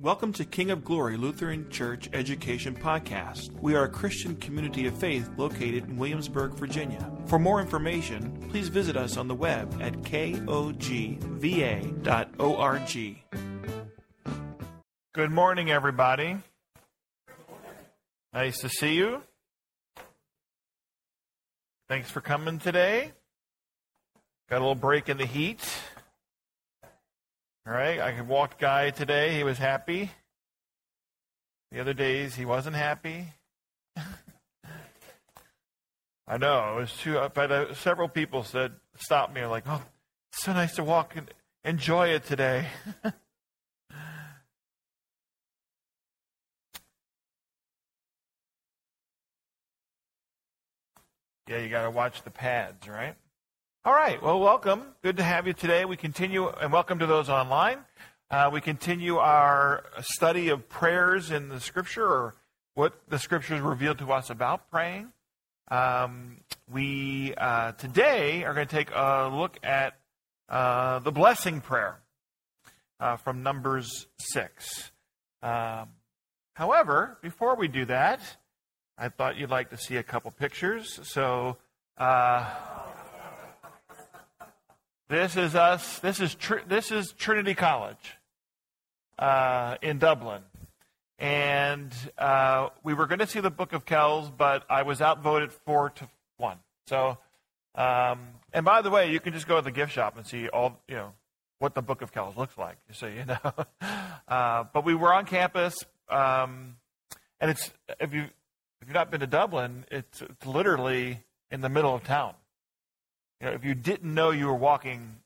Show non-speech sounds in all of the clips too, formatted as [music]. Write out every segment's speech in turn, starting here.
Welcome to King of Glory Lutheran Church Education Podcast. We are a Christian community of faith located in Williamsburg, Virginia. For more information, please visit us on the web at kogva.org. Good morning, everybody. Nice to see you. Thanks for coming today. Got a little break in the heat. All right, I could walk guy today. He was happy. The other days he wasn't happy. [laughs] I know it was too. But uh, several people said, "Stop me!" like, "Oh, it's so nice to walk and enjoy it today." [laughs] yeah, you got to watch the pads, right? All right. Well, welcome. Good to have you today. We continue, and welcome to those online. Uh, we continue our study of prayers in the Scripture, or what the Scriptures reveal to us about praying. Um, we uh, today are going to take a look at uh, the blessing prayer uh, from Numbers six. Um, however, before we do that, I thought you'd like to see a couple pictures. So. This is us. This is Tr- this is Trinity College uh, in Dublin, and uh, we were going to see the Book of Kells, but I was outvoted four to one. So, um, and by the way, you can just go to the gift shop and see all you know what the Book of Kells looks like, so you know. [laughs] uh, but we were on campus, um, and it's if you if you've not been to Dublin, it's, it's literally in the middle of town. You know, if you didn't know you were walking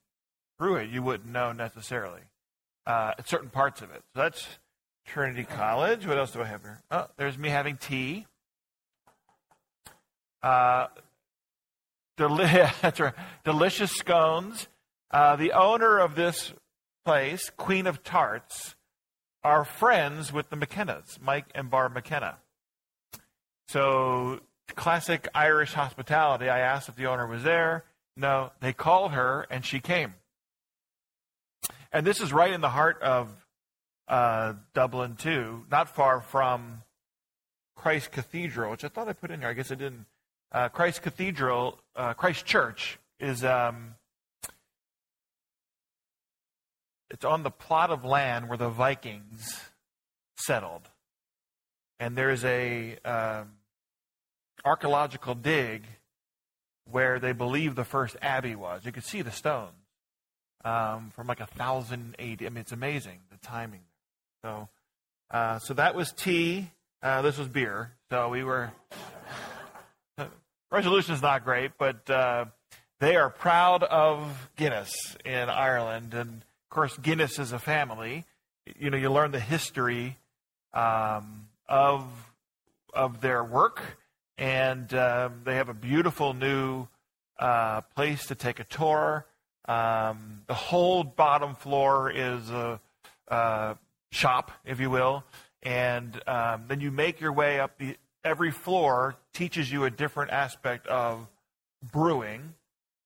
through it, you wouldn't know necessarily uh, certain parts of it. So that's Trinity College. What else do I have here? Oh, there's me having tea. Uh, deli-. [laughs] Delicious scones. Uh, the owner of this place, Queen of Tarts, are friends with the McKennas, Mike and Barb McKenna. So, classic Irish hospitality. I asked if the owner was there. No, they called her and she came. And this is right in the heart of uh, Dublin, too, not far from Christ Cathedral, which I thought I put in here. I guess I didn't. Uh, Christ Cathedral, uh, Christ Church, is um, it's on the plot of land where the Vikings settled, and there's a um, archaeological dig where they believe the first abbey was. You could see the stones um, from like a thousand AD. I mean, it's amazing the timing. So, uh, so that was tea. Uh, this was beer. So we were. [laughs] resolution is not great, but uh, they are proud of Guinness in Ireland, and of course, Guinness is a family. You know, you learn the history um, of of their work and um, they have a beautiful new uh, place to take a tour. Um, the whole bottom floor is a, a shop, if you will, and um, then you make your way up. The, every floor teaches you a different aspect of brewing.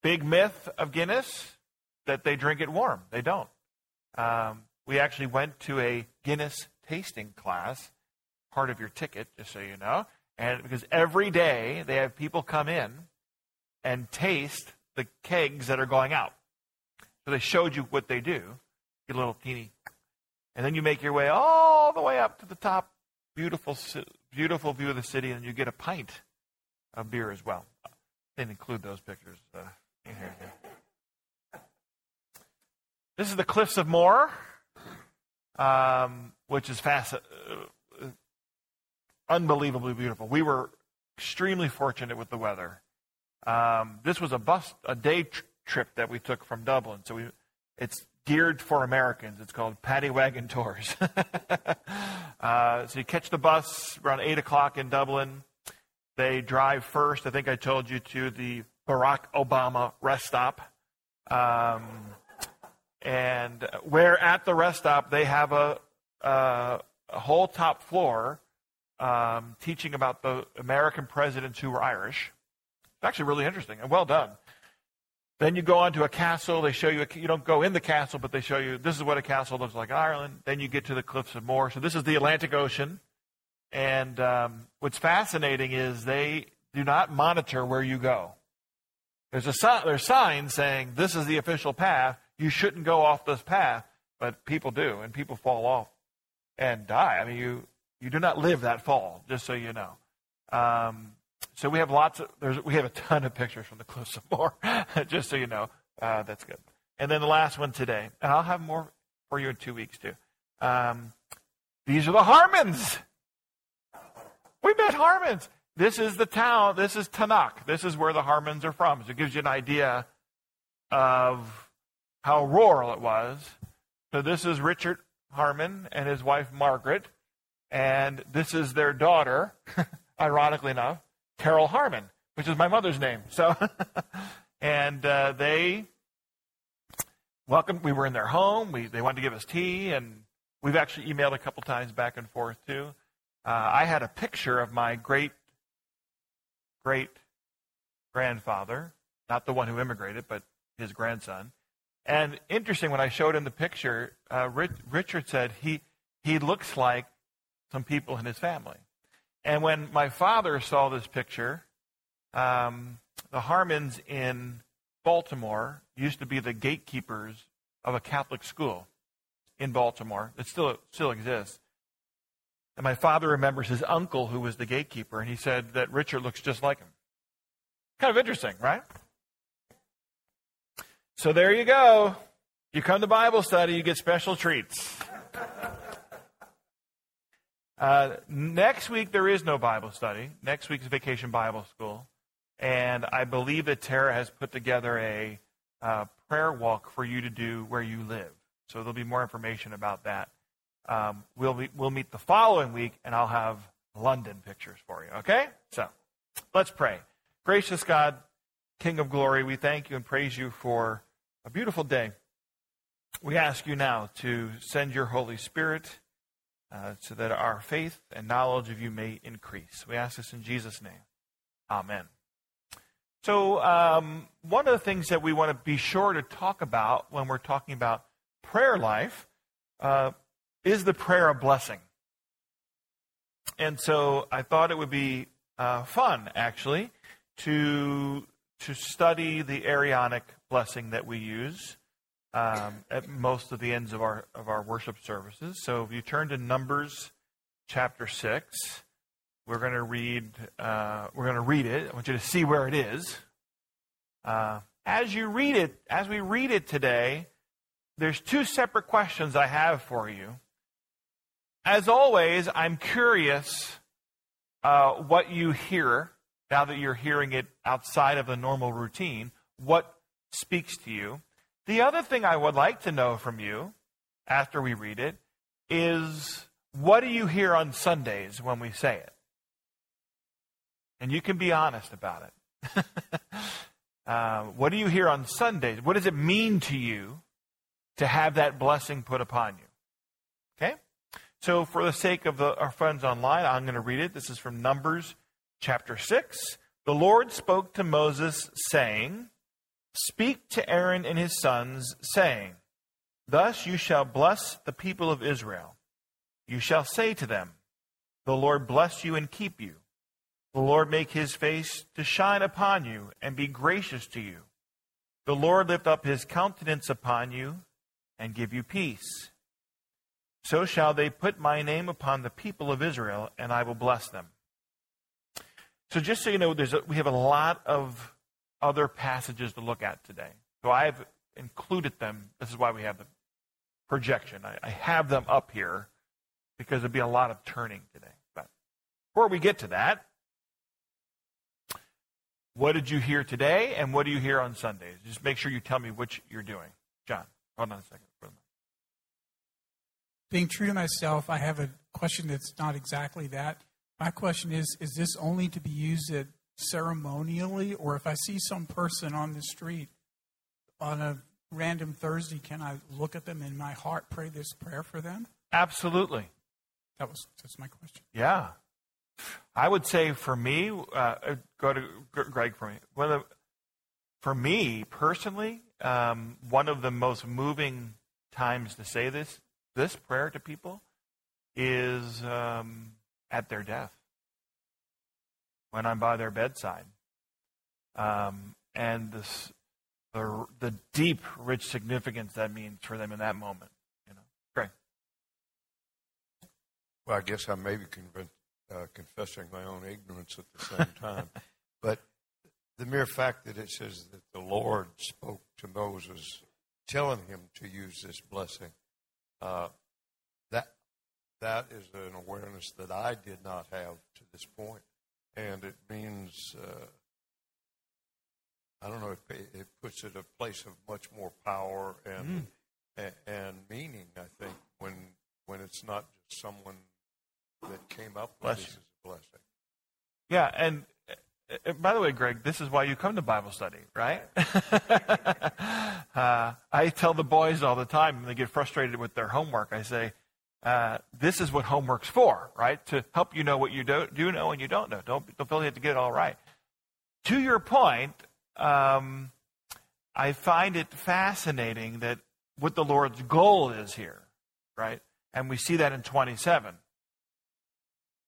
Big myth of Guinness that they drink it warm. They don't. Um, we actually went to a Guinness tasting class, part of your ticket, just so you know. And because every day they have people come in and taste the kegs that are going out. So they showed you what they do. Get a little teeny. And then you make your way all the way up to the top. Beautiful, beautiful view of the city, and you get a pint of beer as well. Didn't include those pictures uh, in here. This is the Cliffs of Moher, um, which is fast, uh, unbelievably beautiful. We were extremely fortunate with the weather. Um, this was a bus, a day tr- trip that we took from Dublin. So we, it's geared for Americans. It's called Paddy Wagon Tours. [laughs] uh, so you catch the bus around eight o'clock in Dublin. They drive first. I think I told you to the Barack Obama rest stop. Um, and where at the rest stop they have a, a, a whole top floor um, teaching about the American presidents who were Irish. It's actually really interesting and well done. Then you go on to a castle. They show you, a, you don't go in the castle, but they show you this is what a castle looks like in Ireland. Then you get to the Cliffs of Moher. So this is the Atlantic Ocean. And um, what's fascinating is they do not monitor where you go. There's a there's signs saying this is the official path. You shouldn't go off this path, but people do, and people fall off and die. I mean, you you do not live that fall, just so you know. Um, so we have lots of there's we have a ton of pictures from the cliffs of Moher, [laughs] just so you know. Uh, that's good. And then the last one today, and I'll have more for you in two weeks too. Um, these are the Harmons. We met Harmons. This is the town. This is Tanakh. This is where the Harmons are from. So it gives you an idea of how rural it was. So this is Richard Harmon and his wife Margaret, and this is their daughter, [laughs] ironically enough, Carol Harmon, which is my mother's name. So, [laughs] and uh, they welcomed. We were in their home. We they wanted to give us tea, and we've actually emailed a couple times back and forth too. Uh, I had a picture of my great great grandfather, not the one who immigrated, but his grandson. And interesting, when I showed him the picture, uh, Richard said he, he looks like some people in his family. And when my father saw this picture, um, the Harmons in Baltimore used to be the gatekeepers of a Catholic school in Baltimore. It still, still exists. And my father remembers his uncle who was the gatekeeper, and he said that Richard looks just like him. Kind of interesting, right? So there you go. You come to Bible study, you get special treats. [laughs] Uh, next week, there is no Bible study. Next week's Vacation Bible School. And I believe that Tara has put together a uh, prayer walk for you to do where you live. So there'll be more information about that um, we'll, be, we'll meet the following week, and I'll have London pictures for you. Okay? So let's pray. Gracious God, King of glory, we thank you and praise you for a beautiful day. We ask you now to send your Holy Spirit uh, so that our faith and knowledge of you may increase. We ask this in Jesus' name. Amen. So, um, one of the things that we want to be sure to talk about when we're talking about prayer life uh, is the prayer of blessing? And so I thought it would be uh, fun, actually, to to study the Aaronic blessing that we use um, at most of the ends of our of our worship services. So if you turn to Numbers chapter six, we're going to read uh, we're going to read it. I want you to see where it is. Uh, as you read it, as we read it today, there's two separate questions I have for you as always, I'm curious uh, what you hear now that you're hearing it outside of the normal routine. What speaks to you? The other thing I would like to know from you after we read it is what do you hear on Sundays when we say it? And you can be honest about it. [laughs] uh, what do you hear on Sundays? What does it mean to you to have that blessing put upon you? Okay? So, for the sake of the, our friends online, I'm going to read it. This is from Numbers chapter 6. The Lord spoke to Moses, saying, Speak to Aaron and his sons, saying, Thus you shall bless the people of Israel. You shall say to them, The Lord bless you and keep you. The Lord make his face to shine upon you and be gracious to you. The Lord lift up his countenance upon you and give you peace. So shall they put my name upon the people of Israel, and I will bless them. So, just so you know, there's a, we have a lot of other passages to look at today. So, I've included them. This is why we have the projection. I, I have them up here because there'll be a lot of turning today. But before we get to that, what did you hear today, and what do you hear on Sundays? Just make sure you tell me which you're doing. John, hold on a second being true to myself, I have a question that's not exactly that. My question is Is this only to be used ceremonially, or if I see some person on the street on a random Thursday, can I look at them in my heart, pray this prayer for them? Absolutely. That was that's my question. Yeah, I would say for me, uh, go to Greg for me. One of the, for me personally, um, one of the most moving times to say this this prayer to people is um, at their death when I'm by their bedside, um, and this, the the deep, rich significance that means for them in that moment. You know, great. Well, I guess I may be convinced, uh, confessing my own ignorance at the same [laughs] time, but the mere fact that it says that the Lord spoke to Moses, telling him to use this blessing, uh, that that is an awareness that I did not have to this point, and it means uh, I don't know if it, it, puts it a place of much more power and, mm. and and meaning. I think when when it's not just someone that came up with this as a blessing. Yeah, and uh, by the way, Greg, this is why you come to Bible study, right? [laughs] [laughs] uh, I tell the boys all the time when they get frustrated with their homework, I say, uh, this is what homework's for, right? To help you know what you do, do know and you don't know. Don't, don't feel you have to get it all right. To your point, um, I find it fascinating that what the Lord's goal is here, right? And we see that in 27.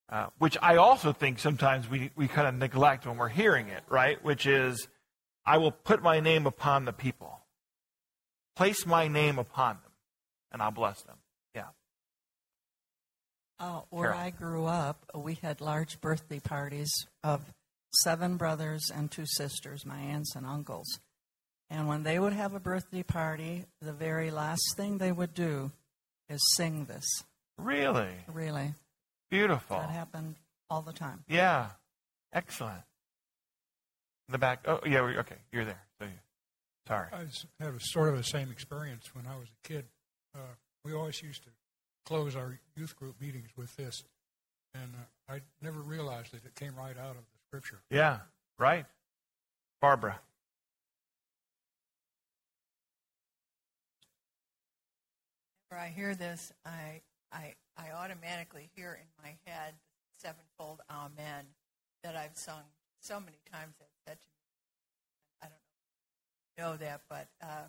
Uh, which I also think sometimes we, we kind of neglect when we're hearing it, right? Which is, I will put my name upon the people. Place my name upon them, and I'll bless them. Yeah. Uh, where Carol. I grew up, we had large birthday parties of seven brothers and two sisters, my aunts and uncles. And when they would have a birthday party, the very last thing they would do is sing this. Really? Really. Beautiful. That happened all the time. Yeah. Excellent. In the back. Oh, yeah. Okay. You're there. So you, sorry. I had a sort of the same experience when I was a kid. Uh, we always used to close our youth group meetings with this, and uh, I never realized that it came right out of the scripture. Yeah. Right. Barbara. Whenever I hear this, I I I automatically hear in my head the sevenfold Amen that I've sung so many times at such. I don't know that, but uh,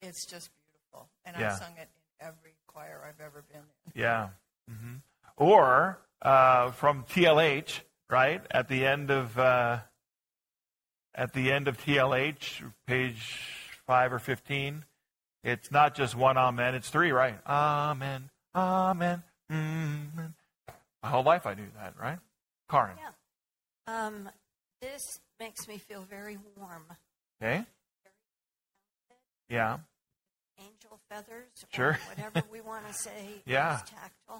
it's just beautiful, and yeah. I've sung it in every choir I've ever been in. Yeah. Mm-hmm. Or uh, from TLH, right at the end of uh, at the end of TLH, page five or fifteen. It's not just one amen; it's three, right? Amen, amen, Mm-hmm. My whole life I knew that, right? Karin. Yeah. Um, this makes me feel very warm. Okay. Yeah. Angel feathers, sure. whatever we [laughs] want to say. yeah.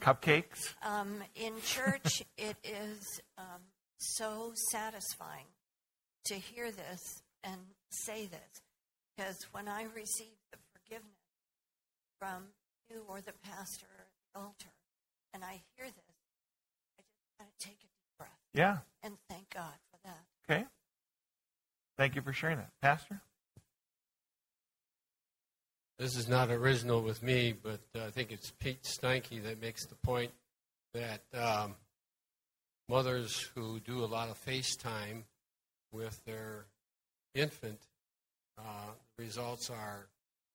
Cupcakes. Um, in church, [laughs] it is um, so satisfying to hear this and say this, because when I receive the forgiveness from you or the pastor or the altar, and I hear this, I just got to take a deep breath. Yeah. And thank God for that. Okay. Thank you for sharing that. Pastor? This is not original with me, but uh, I think it's Pete Steinke that makes the point that um, mothers who do a lot of FaceTime with their infant, uh, results are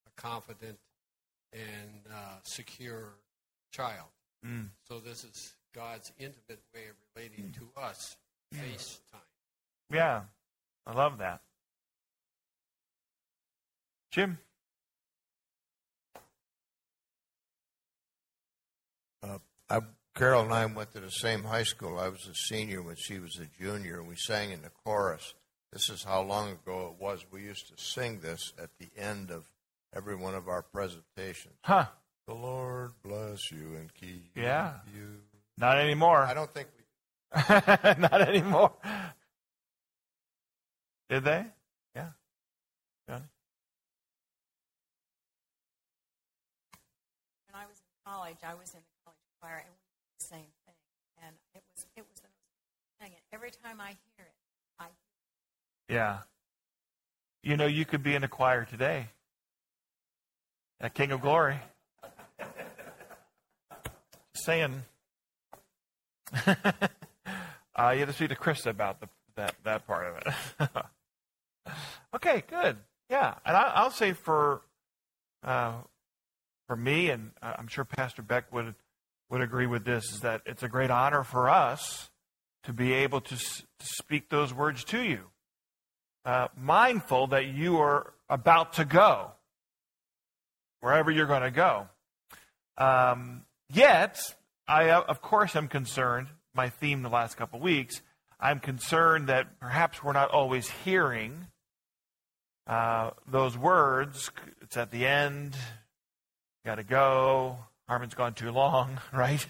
a confident and uh, secure child. Mm. So this is God's intimate way of relating to us, FaceTime. Yeah, I love that. Jim? I, Carol and I went to the same high school. I was a senior when she was a junior, and we sang in the chorus. This is how long ago it was. We used to sing this at the end of every one of our presentations. Huh. The Lord bless you and keep yeah. you. Not anymore. I don't think we. [laughs] Not anymore. Did they? Yeah. Johnny? When I was in college, I was in the college choir, and we did the same thing. And it was it was the most thing. And every time I hear it, I. Yeah. You know, you could be in a choir today. A King of Glory saying. [laughs] uh, you have to speak to Krista about the, that, that part of it. [laughs] okay. Good. Yeah, and I, I'll say for uh, for me, and I'm sure Pastor Beck would would agree with this, is that it's a great honor for us to be able to, s- to speak those words to you, uh, mindful that you are about to go wherever you're going to go. Um, yet, I uh, of course am concerned. My theme the last couple of weeks. I'm concerned that perhaps we're not always hearing uh, those words. It's at the end. Got to go. Harmon's gone too long, [laughs] right?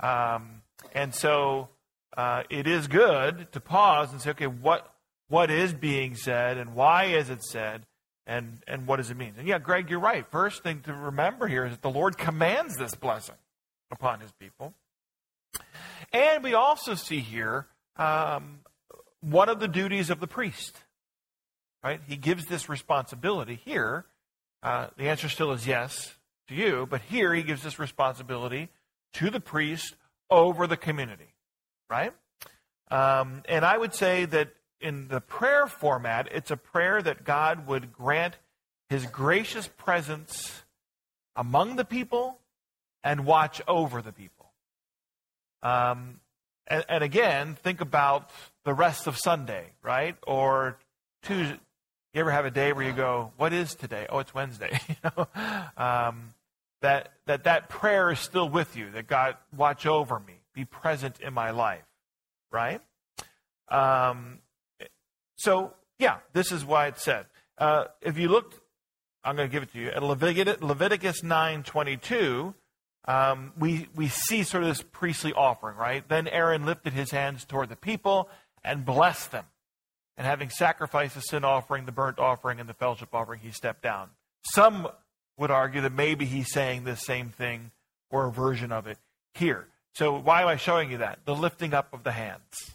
[laughs] um, and so uh, it is good to pause and say, okay, what what is being said and why is it said and and what does it mean? And yeah, Greg, you're right. First thing to remember here is that the Lord commands this blessing upon His people, and we also see here um, one of the duties of the priest. Right? He gives this responsibility here. Uh, the answer still is yes to you, but here he gives this responsibility to the priest over the community. Right? Um, and I would say that in the prayer format, it's a prayer that God would grant his gracious presence among the people and watch over the people. Um, and, and again, think about the rest of Sunday, right? Or Tuesday. You ever have a day where you go, "What is today? Oh, it's Wednesday." [laughs] um, that that that prayer is still with you. That God watch over me, be present in my life, right? Um, so yeah, this is why it said. Uh, if you look, I'm going to give it to you at Leviticus, Leviticus nine twenty two. Um, we we see sort of this priestly offering, right? Then Aaron lifted his hands toward the people and blessed them. And having sacrificed the sin offering, the burnt offering, and the fellowship offering, he stepped down. Some would argue that maybe he's saying the same thing or a version of it here. So why am I showing you that? The lifting up of the hands,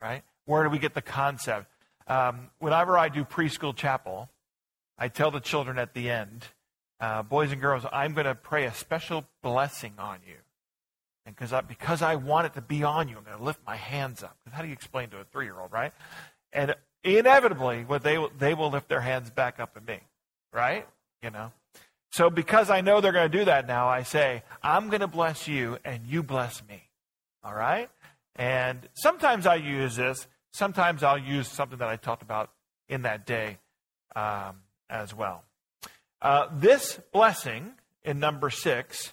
right? Where do we get the concept? Um, whenever I do preschool chapel, I tell the children at the end, uh, boys and girls, I'm going to pray a special blessing on you. And because I, because I want it to be on you, I'm going to lift my hands up. How do you explain to a three year old, right? And inevitably, what they, they will lift their hands back up at me, right? You know? So because I know they're going to do that now, I say, I'm going to bless you and you bless me. All right? And sometimes I use this. Sometimes I'll use something that I talked about in that day um, as well. Uh, this blessing in number six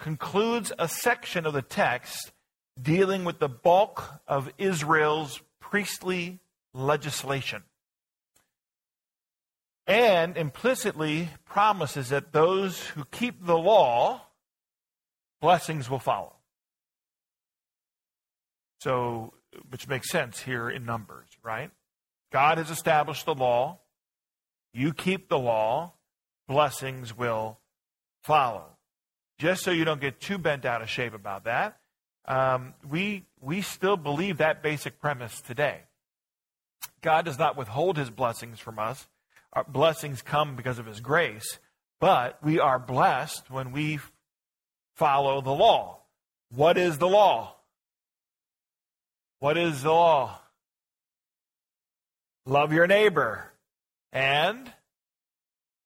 concludes a section of the text dealing with the bulk of Israel's priestly legislation and implicitly promises that those who keep the law, blessings will follow. So, which makes sense here in Numbers, right? God has established the law. You keep the law, blessings will follow. Just so you don't get too bent out of shape about that, um, we, we still believe that basic premise today. God does not withhold his blessings from us. Our blessings come because of his grace, but we are blessed when we follow the law. What is the law? What is the law? Love your neighbor and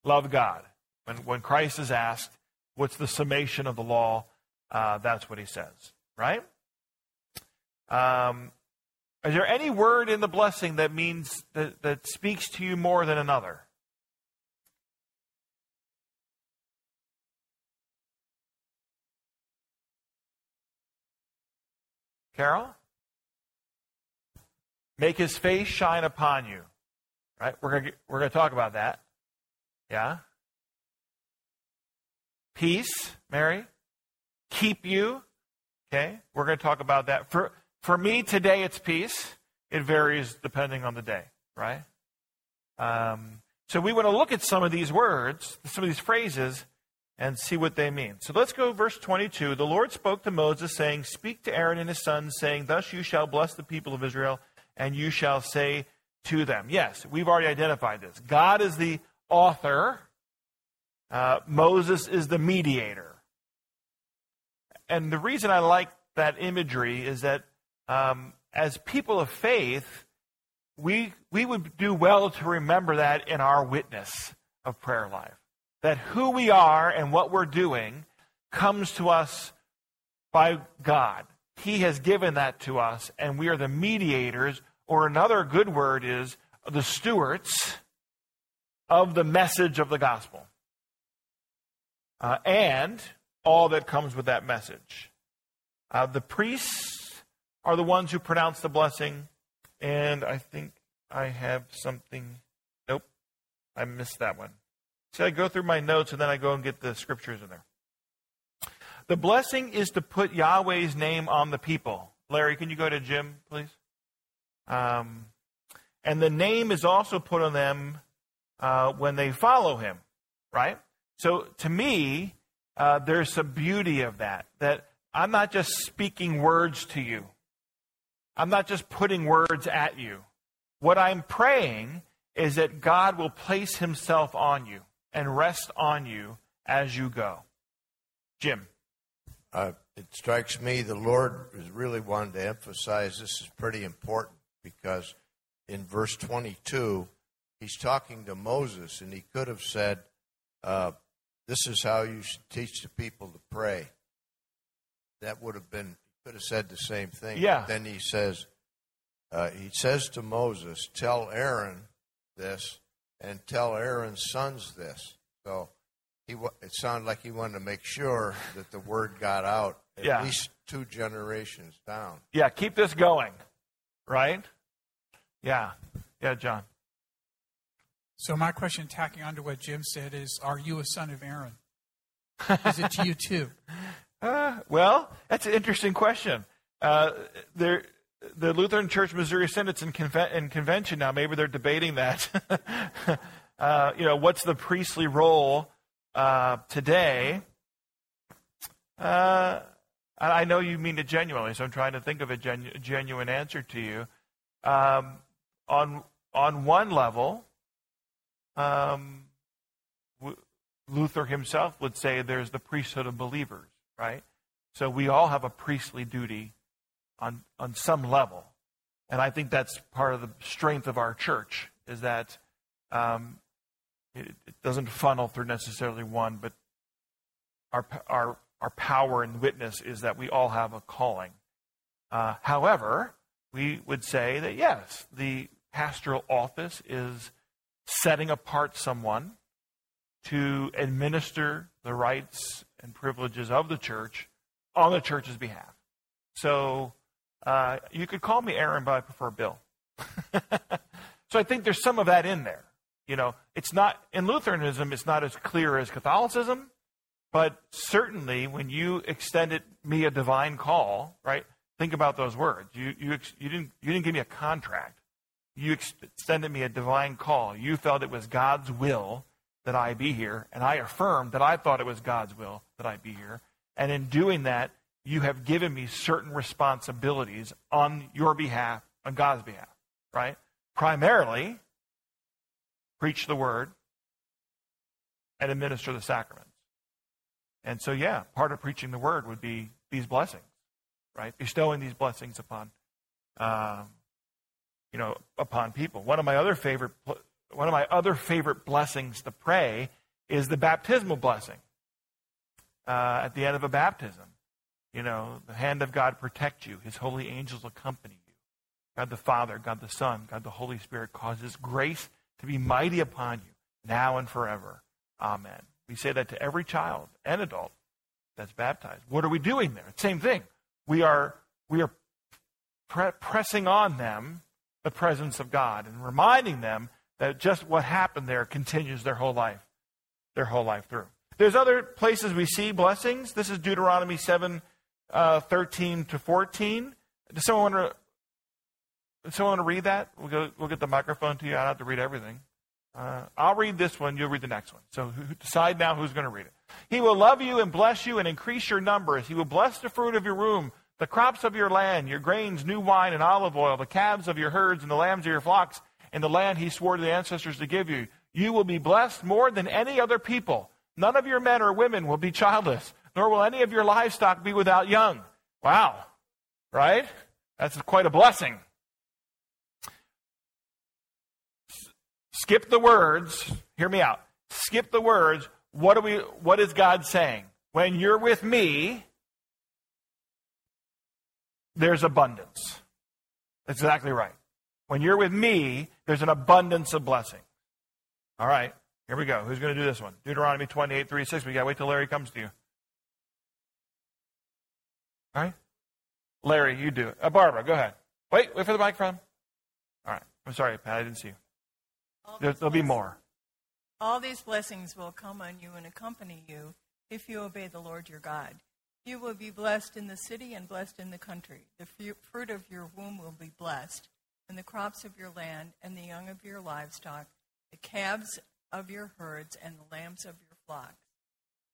love God. When, when Christ is asked, what's the summation of the law? Uh, that's what he says, right? Um, is there any word in the blessing that means that, that speaks to you more than another? Carol? Make his face shine upon you. Right? We're going we're going to talk about that. Yeah? Peace, Mary. Keep you. Okay? We're going to talk about that. For, for me, today it's peace. It varies depending on the day, right? Um, so we want to look at some of these words, some of these phrases, and see what they mean. So let's go verse 22. The Lord spoke to Moses, saying, Speak to Aaron and his sons, saying, Thus you shall bless the people of Israel, and you shall say to them. Yes, we've already identified this. God is the author, uh, Moses is the mediator. And the reason I like that imagery is that um, as people of faith, we, we would do well to remember that in our witness of prayer life. That who we are and what we're doing comes to us by God. He has given that to us, and we are the mediators, or another good word is the stewards of the message of the gospel. Uh, and all that comes with that message. Uh, the priests are the ones who pronounce the blessing, and I think I have something. Nope, I missed that one. See, I go through my notes and then I go and get the scriptures in there. The blessing is to put Yahweh's name on the people. Larry, can you go to Jim, please? Um, and the name is also put on them uh, when they follow him, right? So to me, uh, there's a beauty of that. That I'm not just speaking words to you, I'm not just putting words at you. What I'm praying is that God will place himself on you and rest on you as you go. Jim. Uh, it strikes me the Lord is really wanting to emphasize this is pretty important because in verse 22, he's talking to Moses, and he could have said, uh, This is how you should teach the people to pray. That would have been, could have said the same thing. Yeah. But then he says, uh, he says to Moses, Tell Aaron this, and tell Aaron's sons this. So he it sounded like he wanted to make sure that the word got out at Yeah. least two generations down. Yeah, keep this going, right? Yeah. Yeah, John. So my question, tacking onto what Jim said, is: Are you a son of Aaron? Is it to you too? [laughs] Uh, well, that's an interesting question. Uh, there, the Lutheran Church Missouri Synods in, in convention now. Maybe they're debating that. [laughs] uh, you know, what's the priestly role uh, today? Uh, I I know you mean it genuinely, so I'm trying to think of a genu- genuine answer to you. Um, on on one level, um, w- Luther himself would say there's the priesthood of believers, right? So we all have a priestly duty on on some level, and I think that's part of the strength of our church is that um, it, it doesn't funnel through necessarily one, but our our our power and witness is that we all have a calling. Uh, however, we would say that yes, the pastoral office is setting apart someone to administer the rights and privileges of the church on the church's behalf. So uh, you could call me Aaron, but I prefer Bill. [laughs] so I think there's some of that in there. You know, it's not in Lutheranism. It's not as clear as Catholicism, but certainly when you extended me a divine call, right? Think about those words. You you you didn't you didn't give me a contract. You extended me a divine call. You felt it was God's will that I be here, and I affirmed that I thought it was God's will that I be here. And in doing that, you have given me certain responsibilities on your behalf, on God's behalf, right? Primarily, preach the word and administer the sacraments. And so, yeah, part of preaching the word would be these blessings, right? Bestowing these blessings upon, um, you know, upon people. One of my other favorite, one of my other favorite blessings to pray is the baptismal blessing uh, at the end of a baptism. You know, the hand of God protect you. His holy angels accompany you. God the Father, God the Son, God the Holy Spirit causes grace to be mighty upon you now and forever. Amen. We say that to every child and adult that's baptized. What are we doing there? Same thing. We are we are pre- pressing on them the presence of God and reminding them that just what happened there continues their whole life, their whole life through. There's other places we see blessings. This is Deuteronomy 7, uh, 13 to 14. Does someone want to, someone want to read that? We'll, go, we'll get the microphone to you. I don't have to read everything. Uh, I'll read this one. You'll read the next one. So decide now who's going to read it. He will love you and bless you and increase your numbers. He will bless the fruit of your womb, the crops of your land, your grains, new wine and olive oil, the calves of your herds and the lambs of your flocks, in the land he swore to the ancestors to give you. You will be blessed more than any other people. None of your men or women will be childless, nor will any of your livestock be without young. Wow. Right? That's quite a blessing. skip the words. Hear me out. Skip the words. What do we? What is God saying? When you're with me, there's abundance. That's exactly right. When you're with me, there's an abundance of blessing. All right, here we go. Who's going to do this one? Deuteronomy 28, 3, 6. We got to wait till Larry comes to you. All right? Larry, you do it. Uh, Barbara, go ahead. Wait, wait for the microphone. All right. I'm sorry, Pat, I didn't see you. There, there'll be more. All these blessings will come on you and accompany you if you obey the Lord your God. You will be blessed in the city and blessed in the country. The fruit of your womb will be blessed, and the crops of your land, and the young of your livestock, the calves of your herds, and the lambs of your flocks.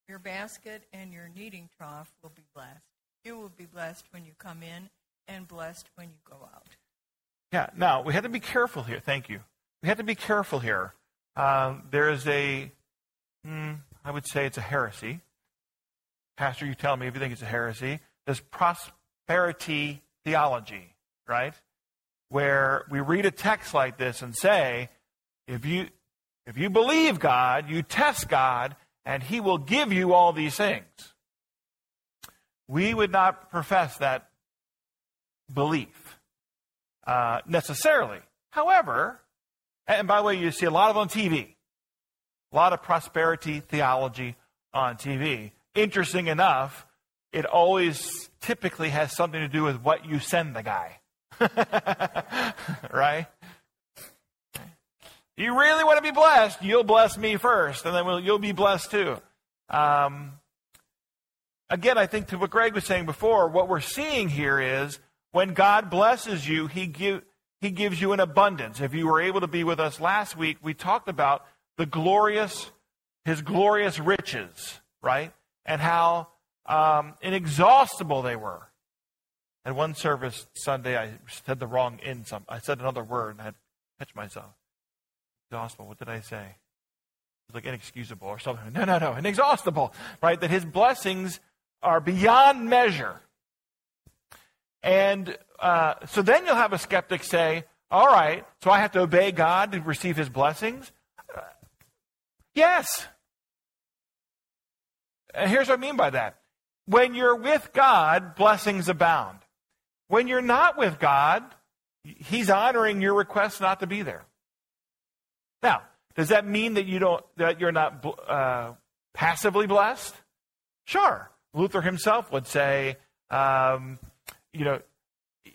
Your basket and your kneading trough will be blessed. You will be blessed when you come in, and blessed when you go out. Yeah, now we have to be careful here. Thank you. We have to be careful here. Um, there is a, hmm, I would say it's a heresy. Pastor, you tell me if you think it's a heresy. There's prosperity theology, right? Where we read a text like this and say, if you if you believe God, you test God, and He will give you all these things. We would not profess that belief uh, necessarily. However, and by the way, you see a lot of on TV, a lot of prosperity theology on TV. Interesting enough, it always typically has something to do with what you send the guy. [laughs] right? You really want to be blessed, you'll bless me first, and then we'll, you'll be blessed too. Um, again, I think to what Greg was saying before, what we're seeing here is when God blesses you, He, give, he gives you an abundance. If you were able to be with us last week, we talked about the glorious, His glorious riches, right? And how um, inexhaustible they were. At one service Sunday, I said the wrong in some. I said another word and I had to catch myself. Inexhaustible. What did I say? It's like inexcusable or something. [laughs] No, no, no. Inexhaustible, right? That his blessings are beyond measure. And uh, so then you'll have a skeptic say, all right, so I have to obey God to receive his blessings? Uh, yes. And here's what I mean by that. When you're with God, blessings abound. When you're not with God, he's honoring your request not to be there. Now, does that mean that you don't that you're not uh, passively blessed? Sure. Luther himself would say, um, you know,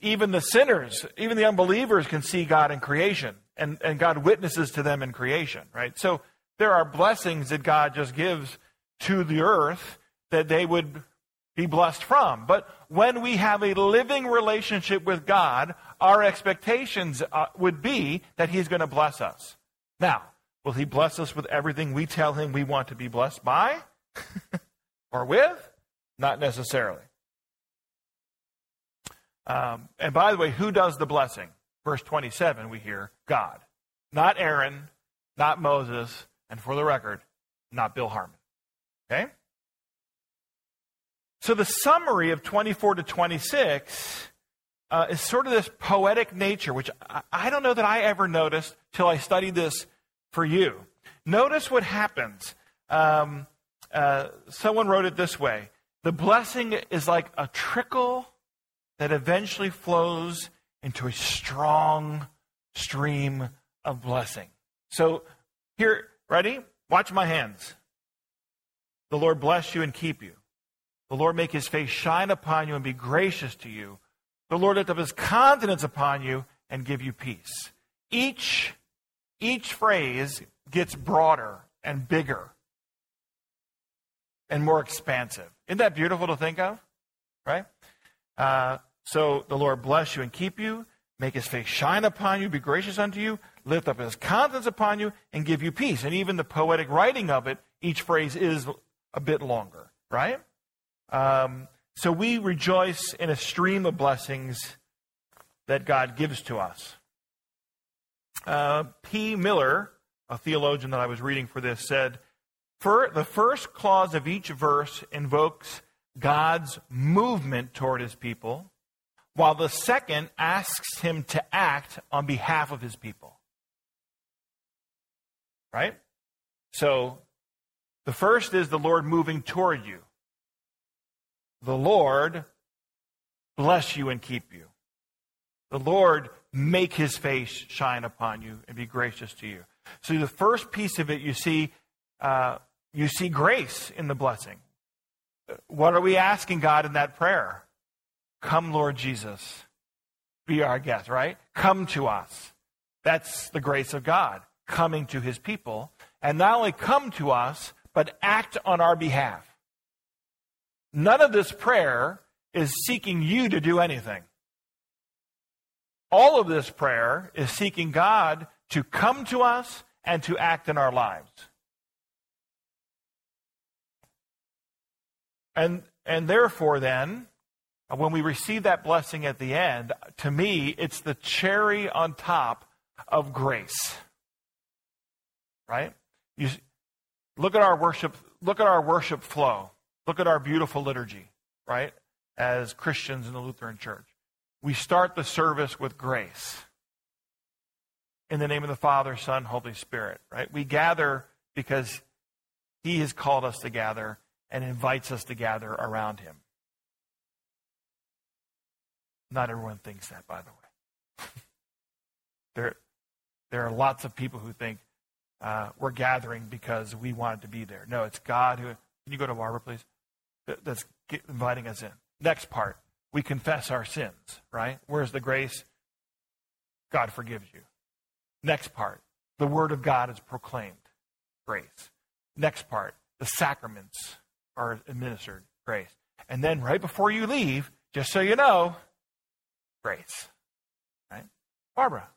even the sinners, even the unbelievers can see God in creation, and, and God witnesses to them in creation, right? So there are blessings that God just gives to the earth that they would be blessed from. But when we have a living relationship with God, our expectations uh, would be that He's going to bless us. Now, will He bless us with everything we tell Him we want to be blessed by [laughs] or with? Not necessarily. Um, and by the way, who does the blessing? Verse 27, we hear God. Not Aaron, not Moses, and for the record, not Bill Harmon. Okay? So the summary of 24 to 26 uh, is sort of this poetic nature, which I, I don't know that I ever noticed till I studied this for you. Notice what happens. Um, uh, someone wrote it this way The blessing is like a trickle that eventually flows into a strong stream of blessing. So, here, ready? Watch my hands. The Lord bless you and keep you. The Lord make his face shine upon you and be gracious to you. The Lord lift up his countenance upon you and give you peace. Each, each phrase gets broader and bigger and more expansive. Isn't that beautiful to think of? Right? Uh, so the Lord bless you and keep you, make his face shine upon you, be gracious unto you, lift up his countenance upon you, and give you peace. And even the poetic writing of it, each phrase is a bit longer, right? Um, so we rejoice in a stream of blessings that God gives to us. Uh, P. Miller, a theologian that I was reading for this, said, the first clause of each verse invokes God's movement toward his people, while the second asks him to act on behalf of his people. right? So the first is the Lord moving toward you. The Lord bless you and keep you. The Lord make his face shine upon you and be gracious to you. So the first piece of it, you see, uh, you see grace in the blessing. What are we asking God in that prayer? Come, Lord Jesus, be our guest, right? Come to us. That's the grace of God coming to his people. And not only come to us, but act on our behalf. None of this prayer is seeking you to do anything. All of this prayer is seeking God to come to us and to act in our lives. And, and therefore, then, when we receive that blessing at the end, to me, it's the cherry on top of grace. Right? You look at our worship, look at our worship flow. Look at our beautiful liturgy, right? As Christians in the Lutheran Church. We start the service with grace. In the name of the Father, Son, Holy Spirit, right? We gather because He has called us to gather and invites us to gather around Him. Not everyone thinks that, by the way. [laughs] there, there are lots of people who think uh, we're gathering because we wanted to be there. No, it's God who. Can you go to Barbara, please? That's inviting us in. Next part we confess our sins, right? Where's the grace? God forgives you. Next part, the word of God is proclaimed. Grace. Next part, the sacraments are administered. Grace. And then right before you leave, just so you know, grace. Right? Barbara.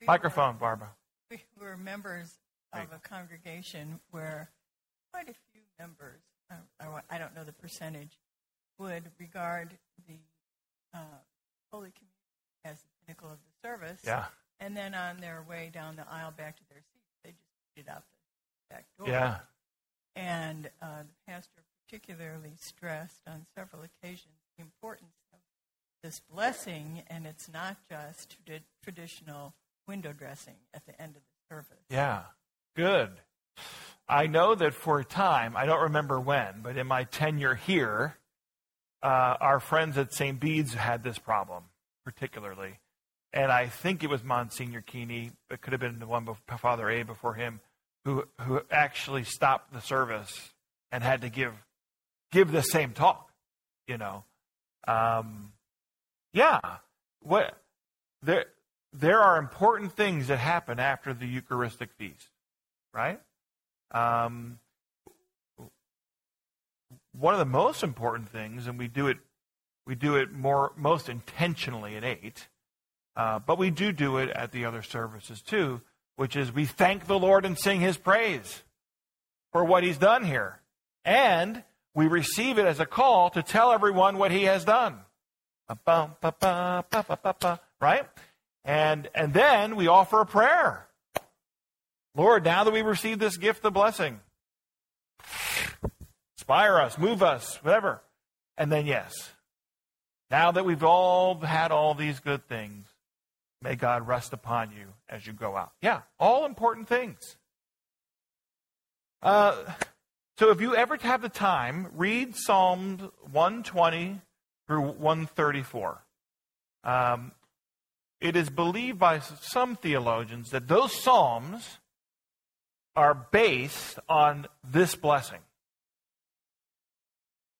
We Microphone, were, Barbara. We were members of a congregation where quite a few members, I, don't know the percentage, would regard the uh, Holy Communion as the pinnacle of the service. Yeah. And then on their way down the aisle back to their seats, they just put it out the back door. Yeah. And uh, the pastor particularly stressed on several occasions the importance of this blessing, and it's not just tradi- traditional window dressing at the end of the service. Yeah. Good. I know that for a time, I don't remember when, but in my tenure here, uh, our friends at St. Bede's had this problem, particularly. And I think it was Monsignor Keeney, it could have been the one before Father A before him, who, who actually stopped the service and had to give, give the same talk, you know. Um, yeah. What, there, there are important things that happen after the Eucharistic feast, right? Um, one of the most important things, and we do it, we do it more most intentionally at eight, uh, but we do do it at the other services too, which is we thank the Lord and sing His praise for what He's done here, and we receive it as a call to tell everyone what He has done. Right? And and then we offer a prayer. Lord, now that we receive this gift of blessing, inspire us, move us, whatever. And then, yes, now that we've all had all these good things, may God rest upon you as you go out. Yeah, all important things. Uh, so if you ever have the time, read Psalms 120 through 134. Um, it is believed by some theologians that those Psalms are based on this blessing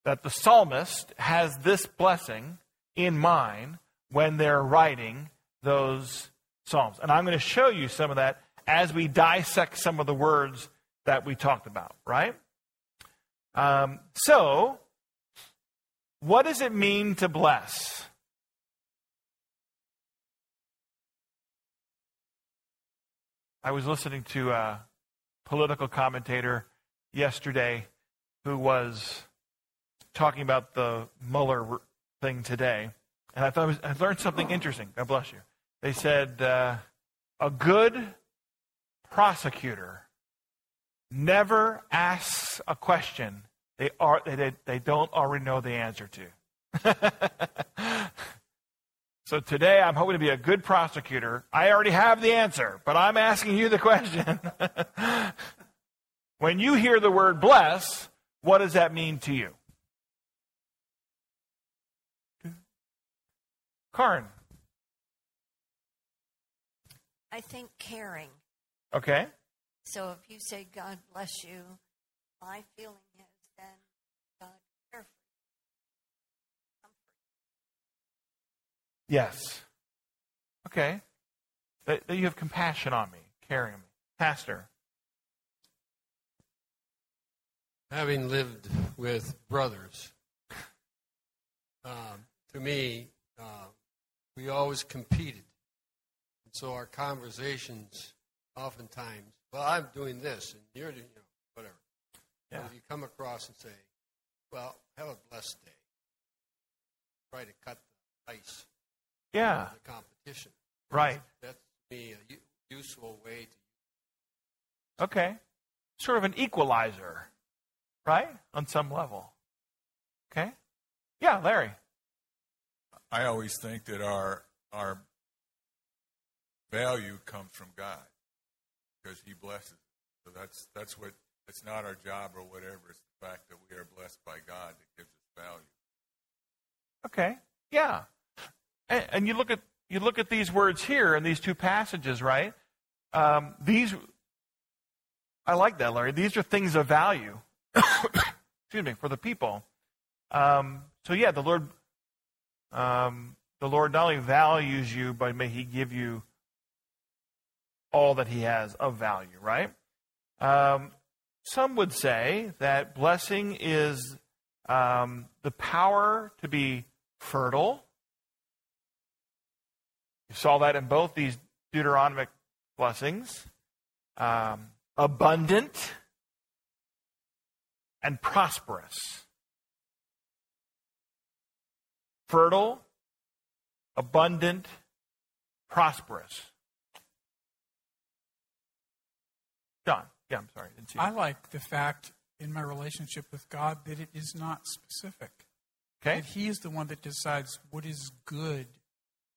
that the psalmist has this blessing in mind when they're writing those psalms. And I'm going to show you some of that as we dissect some of the words that we talked about, right? Um, so, what does it mean to bless? I was listening to a political commentator yesterday who was talking about the Mueller thing today, and I thought was, I learned something interesting. God bless you. They said uh, a good prosecutor never asks a question they are they, they don't already know the answer to. [laughs] So today I'm hoping to be a good prosecutor. I already have the answer, but I'm asking you the question. [laughs] when you hear the word bless, what does that mean to you? Karin. I think caring. Okay. So if you say God bless you, my feeling Yes. Okay. That, that you have compassion on me, caring me. Pastor. Having lived with brothers, um, to me, uh, we always competed. And so our conversations oftentimes, well, I'm doing this, and you're doing, you know, whatever. Yeah. But you come across and say, well, have a blessed day. Try to cut the ice Yeah. the competition. Right. That's, to me, a u- useful way to Okay. Sort of an equalizer, right? On some level. Okay. Yeah, Larry. I always think that our our value comes from God because He blesses. So that's that's what it's not our job or whatever. It's the fact that we are blessed by God that gives us value. Okay. Yeah. And, and you look at you look at these words here in these two passages, right? Um, these, I like that, Larry. These are things of value. [coughs] Excuse me for the people. Um, so yeah, the Lord, um, the Lord not only values you, but may He give you all that He has of value, right? Um, some would say that blessing is um, the power to be fertile. You saw that in both these Deuteronomic blessings um, abundant and prosperous. Fertile, abundant, prosperous. John, yeah, I'm sorry. I like the fact in my relationship with God that it is not specific. Okay. That He is the one that decides what is good.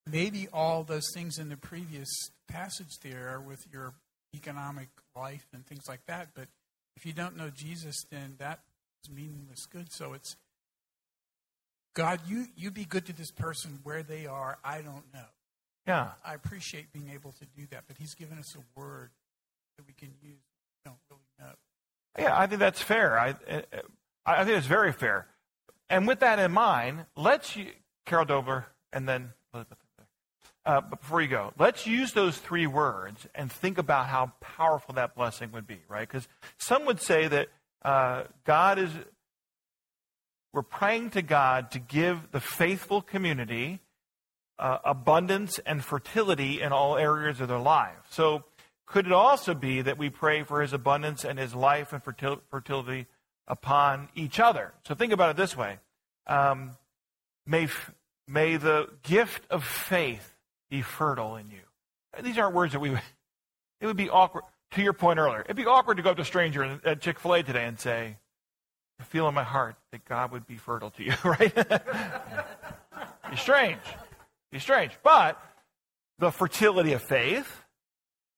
Maybe all those things in the previous passage there are with your economic life and things like that, but if you don't know Jesus, then that is meaningless good. So it's God, you, you be good to this person where they are. I don't know. Yeah. I appreciate being able to do that, but He's given us a word that we can use. We don't really know. Yeah, I think that's fair. I, I think it's very fair. And with that in mind, let's Carol Dobler and then Elizabeth. Uh, but before you go, let's use those three words and think about how powerful that blessing would be, right? Because some would say that uh, God is, we're praying to God to give the faithful community uh, abundance and fertility in all areas of their life. So, could it also be that we pray for his abundance and his life and fertil- fertility upon each other? So, think about it this way um, may, f- may the gift of faith be fertile in you. These aren't words that we would, it would be awkward. To your point earlier, it'd be awkward to go up to a stranger at Chick fil A today and say, I feel in my heart that God would be fertile to you, [laughs] right? be strange. Be strange. But the fertility of faith,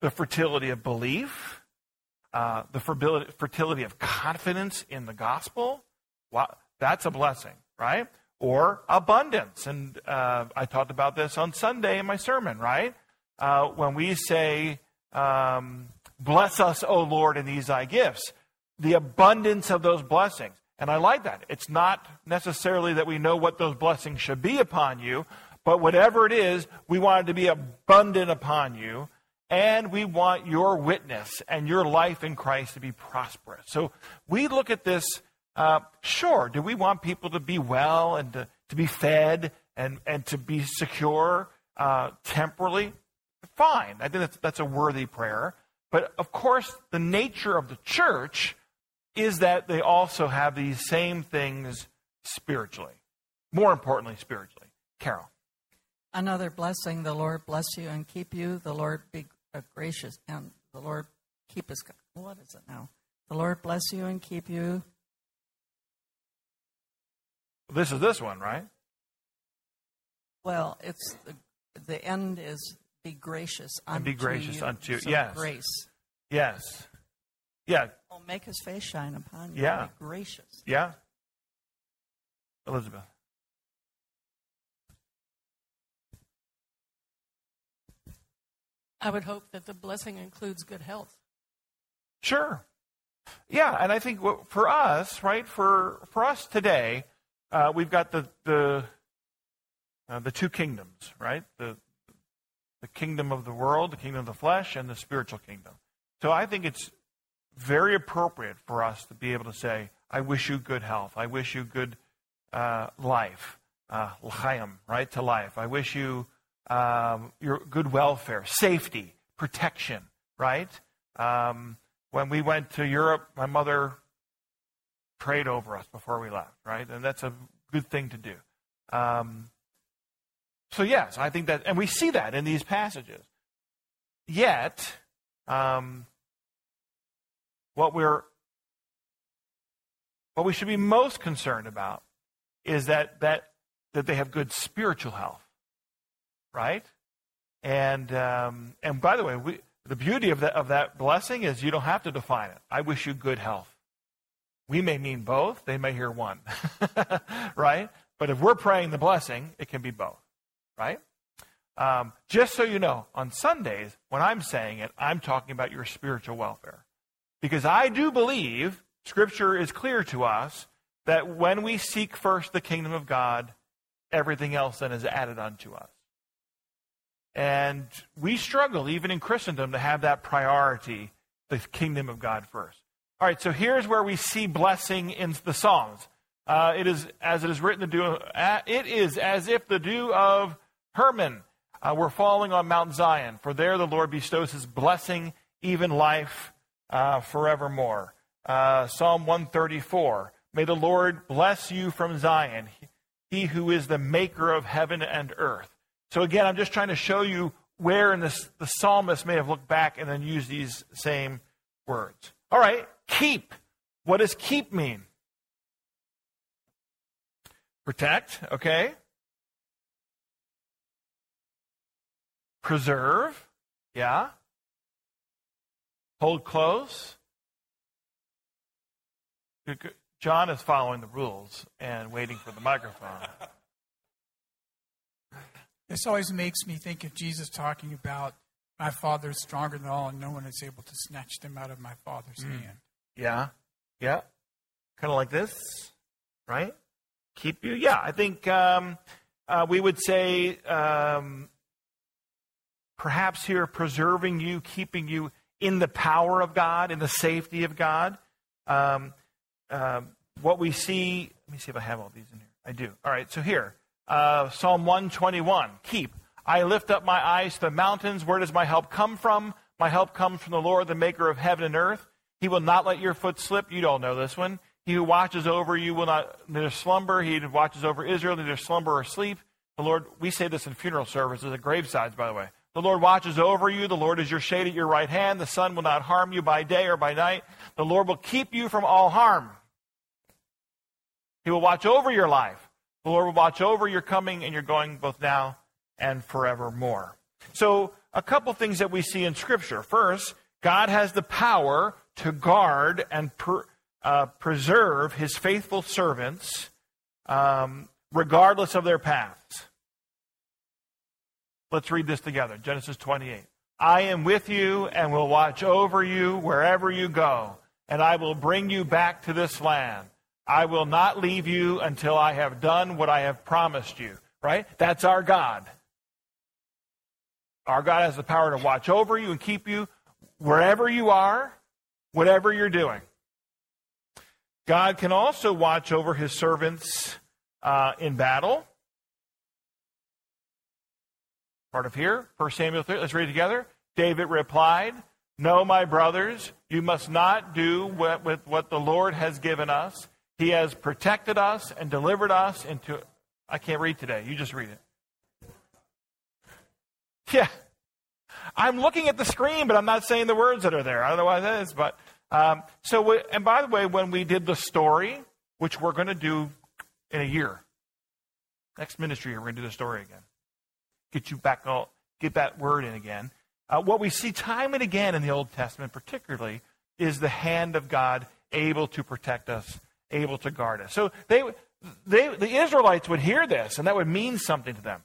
the fertility of belief, uh, the fertility, fertility of confidence in the gospel, wow, that's a blessing, right? Or abundance. And uh, I talked about this on Sunday in my sermon, right? Uh, when we say, um, Bless us, O Lord, in these thy gifts, the abundance of those blessings. And I like that. It's not necessarily that we know what those blessings should be upon you, but whatever it is, we want it to be abundant upon you, and we want your witness and your life in Christ to be prosperous. So we look at this. Uh, sure, do we want people to be well and to, to be fed and, and to be secure uh, temporally? Fine. I think that's, that's a worthy prayer. But of course, the nature of the church is that they also have these same things spiritually. More importantly, spiritually. Carol. Another blessing, the Lord bless you and keep you. The Lord be gracious and the Lord keep us. What is it now? The Lord bless you and keep you. This is this one, right? Well, it's the, the end is be gracious unto And be gracious you. unto- So yes. grace. Yes. Yeah. Oh, make his face shine upon you. Yeah. Be gracious. Yeah. Elizabeth. I would hope that the blessing includes good health. Sure. Yeah, and I think for us, right, for for us today, uh, we've got the the uh, the two kingdoms, right? The the kingdom of the world, the kingdom of the flesh, and the spiritual kingdom. So I think it's very appropriate for us to be able to say, "I wish you good health. I wish you good uh, life, uh, l'chaim, right, to life. I wish you um, your good welfare, safety, protection, right." Um, when we went to Europe, my mother prayed over us before we left, right? And that's a good thing to do. Um, so, yes, I think that, and we see that in these passages. Yet, um, what we're, what we should be most concerned about is that, that, that they have good spiritual health, right? And, um, and by the way, we, the beauty of that, of that blessing is you don't have to define it. I wish you good health. We may mean both, they may hear one, [laughs] right? But if we're praying the blessing, it can be both, right? Um, just so you know, on Sundays, when I'm saying it, I'm talking about your spiritual welfare. Because I do believe, Scripture is clear to us, that when we seek first the kingdom of God, everything else then is added unto us. And we struggle, even in Christendom, to have that priority, the kingdom of God first. All right, so here's where we see blessing in the Psalms. Uh, it is as it is written, the dew. Uh, it is as if the dew of Hermon uh, were falling on Mount Zion. For there the Lord bestows His blessing, even life uh, forevermore. Uh, Psalm 134. May the Lord bless you from Zion, He who is the Maker of heaven and earth. So again, I'm just trying to show you where in this, the psalmist may have looked back and then used these same words. All right, keep. What does keep mean? Protect, okay. Preserve, yeah. Hold close. John is following the rules and waiting for the microphone. [laughs] This always makes me think of Jesus talking about my Father is stronger than all, and no one is able to snatch them out of my Father's Mm. hand. Yeah, yeah. Kind of like this, right? Keep you. Yeah, I think um, uh, we would say um, perhaps here preserving you, keeping you in the power of God, in the safety of God. Um, um, what we see, let me see if I have all these in here. I do. All right, so here, uh, Psalm 121, keep. I lift up my eyes to the mountains. Where does my help come from? My help comes from the Lord, the maker of heaven and earth. He will not let your foot slip. You don't know this one. He who watches over you will not neither slumber. He who watches over Israel neither slumber or sleep. The Lord, we say this in funeral services at gravesides, by the way. The Lord watches over you. The Lord is your shade at your right hand. The sun will not harm you by day or by night. The Lord will keep you from all harm. He will watch over your life. The Lord will watch over your coming and your going both now and forevermore. So, a couple things that we see in Scripture. First, God has the power to guard and per, uh, preserve his faithful servants um, regardless of their paths. Let's read this together Genesis 28. I am with you and will watch over you wherever you go, and I will bring you back to this land. I will not leave you until I have done what I have promised you. Right? That's our God. Our God has the power to watch over you and keep you wherever you are, whatever you're doing. God can also watch over his servants uh, in battle. Part of here, 1 Samuel 3. Let's read together. David replied, No, my brothers, you must not do what, with what the Lord has given us. He has protected us and delivered us into. I can't read today. You just read it. Yeah. I'm looking at the screen, but I'm not saying the words that are there. I don't know why that is, but um, so. We, and by the way, when we did the story, which we're going to do in a year, next ministry year, we're going to do the story again. get you back, get that word in again. Uh, what we see time and again in the Old Testament, particularly, is the hand of God able to protect us, able to guard us. So they, they, the Israelites would hear this, and that would mean something to them.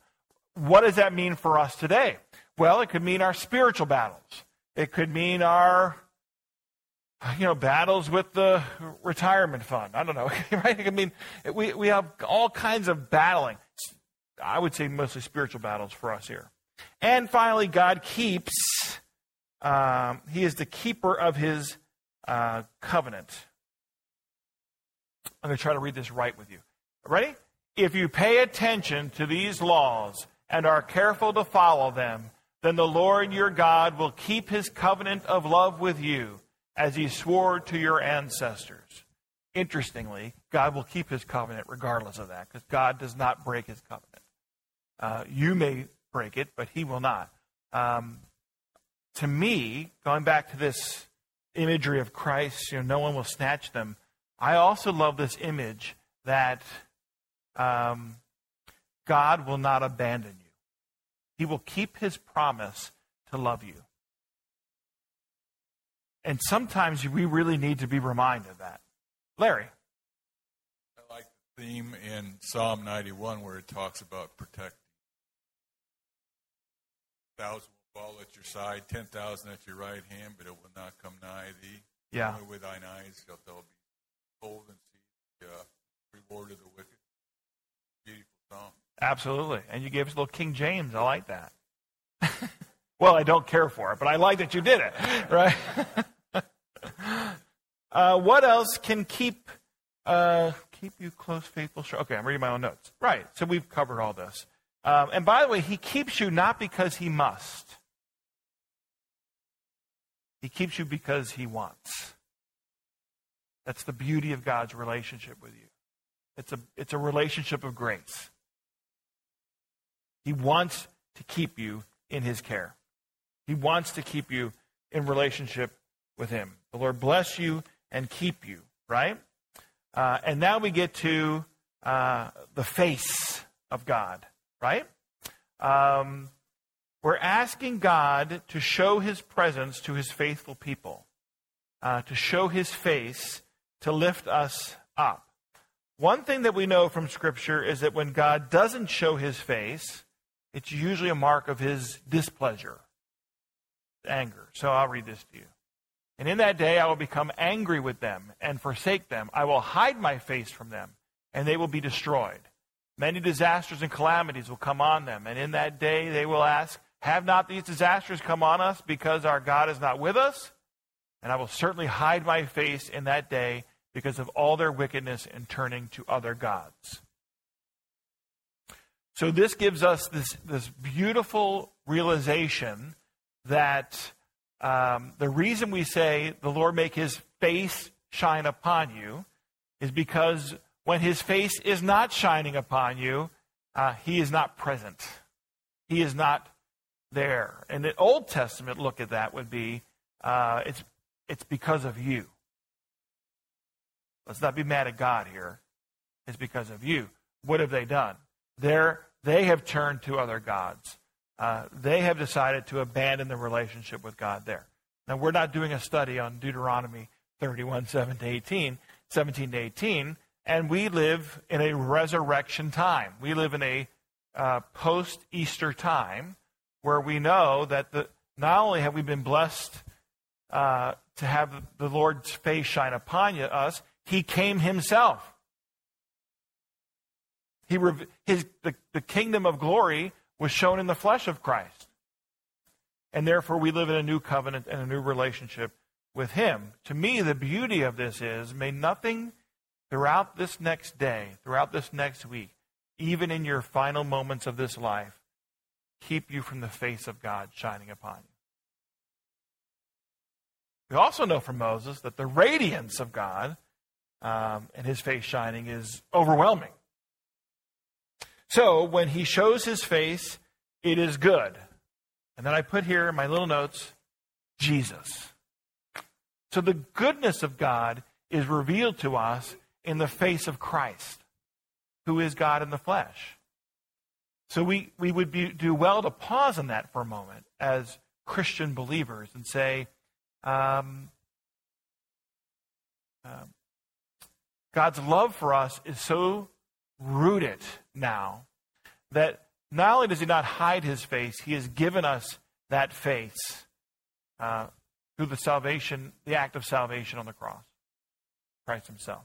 What does that mean for us today? Well, it could mean our spiritual battles. It could mean our you know, battles with the retirement fund. I don't know, [laughs] right? I mean, we, we have all kinds of battling. I would say mostly spiritual battles for us here. And finally, God keeps, um, He is the keeper of His uh, covenant. I'm going to try to read this right with you. Ready? If you pay attention to these laws and are careful to follow them, then the Lord your God will keep his covenant of love with you as he swore to your ancestors. Interestingly, God will keep his covenant regardless of that because God does not break his covenant. Uh, you may break it, but he will not. Um, to me, going back to this imagery of Christ, you know, no one will snatch them. I also love this image that um, God will not abandon you. He will keep his promise to love you. And sometimes we really need to be reminded of that. Larry. I like the theme in Psalm 91 where it talks about protecting. Thousand will fall at your side, ten thousand at your right hand, but it will not come nigh thee. Yeah. Only with thine eyes shalt thou be and see the uh, reward of the wicked. Beautiful psalm. Absolutely. And you gave us a little King James. I like that. [laughs] well, I don't care for it, but I like that you did it, [laughs] right? [laughs] uh, what else can keep uh, keep you close, faithful? Sure. Okay, I'm reading my own notes. Right. So we've covered all this. Um, and by the way, he keeps you not because he must. He keeps you because he wants. That's the beauty of God's relationship with you. It's a, it's a relationship of grace. He wants to keep you in his care. He wants to keep you in relationship with him. The Lord bless you and keep you, right? Uh, and now we get to uh, the face of God, right? Um, we're asking God to show his presence to his faithful people, uh, to show his face, to lift us up. One thing that we know from Scripture is that when God doesn't show his face, it's usually a mark of his displeasure, anger. So I'll read this to you. And in that day I will become angry with them and forsake them. I will hide my face from them, and they will be destroyed. Many disasters and calamities will come on them, and in that day they will ask, Have not these disasters come on us because our God is not with us? And I will certainly hide my face in that day because of all their wickedness in turning to other gods. So this gives us this, this beautiful realization that um, the reason we say the Lord make his face shine upon you is because when his face is not shining upon you, uh, he is not present. He is not there. And the Old Testament look at that would be uh, it's, it's because of you. Let's not be mad at God here. It's because of you. What have they done? They're, they have turned to other gods. Uh, they have decided to abandon the relationship with God there. Now, we're not doing a study on Deuteronomy 31, 7 to 18, 17 to 18, and we live in a resurrection time. We live in a uh, post Easter time where we know that the, not only have we been blessed uh, to have the Lord's face shine upon us, He came Himself. He, his, the, the kingdom of glory was shown in the flesh of Christ. And therefore, we live in a new covenant and a new relationship with Him. To me, the beauty of this is may nothing throughout this next day, throughout this next week, even in your final moments of this life, keep you from the face of God shining upon you. We also know from Moses that the radiance of God um, and his face shining is overwhelming. So when he shows his face, it is good. And then I put here in my little notes, Jesus. So the goodness of God is revealed to us in the face of Christ, who is God in the flesh. So we, we would be, do well to pause on that for a moment as Christian believers and say, um, um, God's love for us is so rooted now that not only does He not hide His face, He has given us that face uh, through the salvation, the act of salvation on the cross, Christ Himself.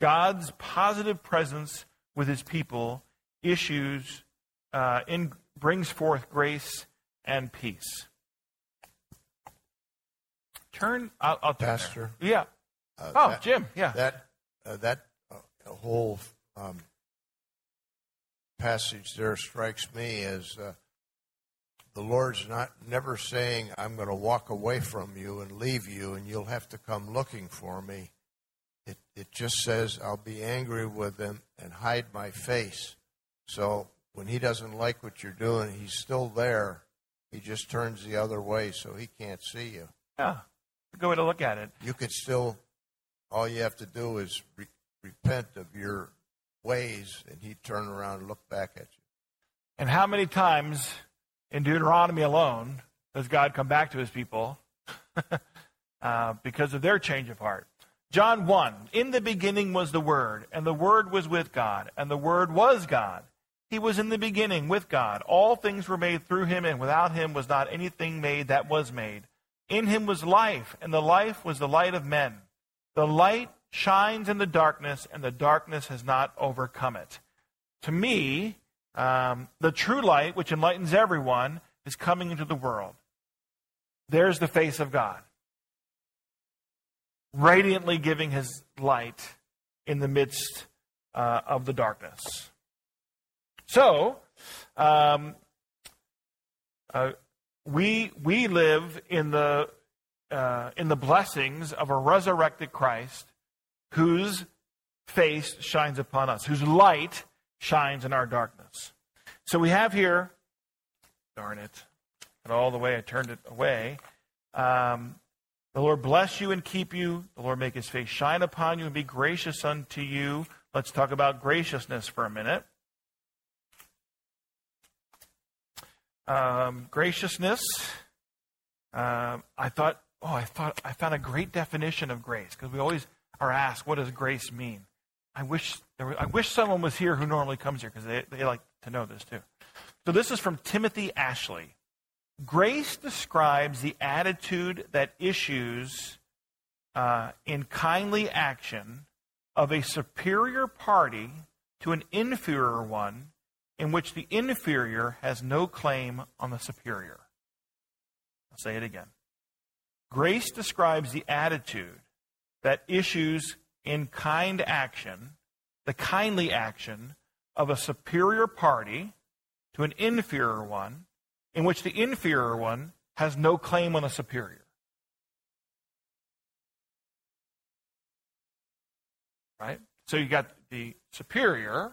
God's positive presence with His people issues uh, in brings forth grace and peace. Turn, I'll, I'll turn Pastor? there. Yeah. Uh, oh, that- Jim. Yeah. That uh, that uh, whole um, passage there strikes me as uh, the Lord's not never saying, "I'm going to walk away from you and leave you, and you'll have to come looking for me." It it just says, "I'll be angry with them and hide my face." So when He doesn't like what you're doing, He's still there. He just turns the other way, so He can't see you. yeah. A good way to look at it. You could still, all you have to do is re- repent of your ways, and He'd turn around and look back at you. And how many times in Deuteronomy alone does God come back to his people [laughs] uh, because of their change of heart? John 1 In the beginning was the Word, and the Word was with God, and the Word was God. He was in the beginning with God. All things were made through him, and without him was not anything made that was made. In him was life, and the life was the light of men. The light shines in the darkness, and the darkness has not overcome it. To me, um, the true light, which enlightens everyone, is coming into the world. There's the face of God, radiantly giving his light in the midst uh, of the darkness. So, um, uh, we we live in the uh, in the blessings of a resurrected Christ, whose face shines upon us, whose light shines in our darkness. So we have here, darn it, and all the way I turned it away. Um, the Lord bless you and keep you. The Lord make his face shine upon you and be gracious unto you. Let's talk about graciousness for a minute. Um, graciousness. Um, I thought, oh, I thought I found a great definition of grace because we always are asked, what does grace mean? I wish there I wish someone was here who normally comes here because they, they like to know this too. So this is from Timothy Ashley. Grace describes the attitude that issues uh, in kindly action of a superior party to an inferior one in which the inferior has no claim on the superior. I'll say it again. Grace describes the attitude that issues in kind action, the kindly action of a superior party to an inferior one, in which the inferior one has no claim on the superior. Right? So you got the superior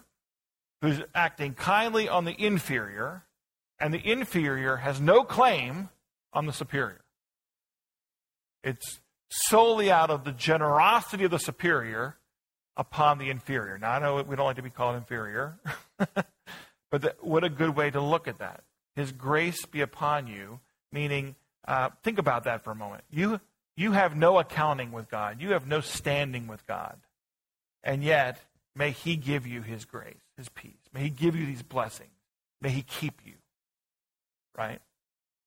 who's acting kindly on the inferior, and the inferior has no claim on the superior. It's solely out of the generosity of the superior upon the inferior. Now, I know we don't like to be called inferior, [laughs] but the, what a good way to look at that. His grace be upon you, meaning, uh, think about that for a moment. You, you have no accounting with God, you have no standing with God. And yet, may He give you His grace, His peace. May He give you these blessings. May He keep you. Right?